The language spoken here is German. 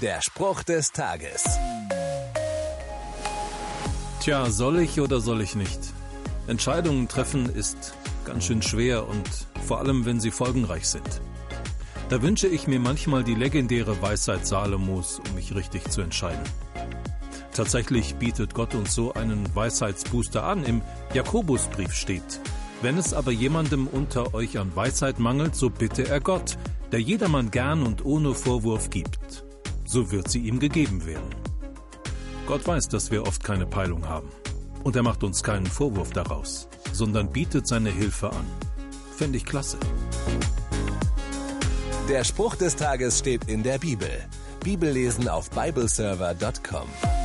Der Spruch des Tages. Tja, soll ich oder soll ich nicht? Entscheidungen treffen ist ganz schön schwer und vor allem, wenn sie folgenreich sind. Da wünsche ich mir manchmal die legendäre Weisheit Salomos, um mich richtig zu entscheiden. Tatsächlich bietet Gott uns so einen Weisheitsbooster an. Im Jakobusbrief steht, wenn es aber jemandem unter euch an Weisheit mangelt, so bitte er Gott, der jedermann gern und ohne Vorwurf gibt. So wird sie ihm gegeben werden. Gott weiß, dass wir oft keine Peilung haben. Und er macht uns keinen Vorwurf daraus, sondern bietet seine Hilfe an. Fände ich klasse. Der Spruch des Tages steht in der Bibel. Bibellesen auf bibleserver.com.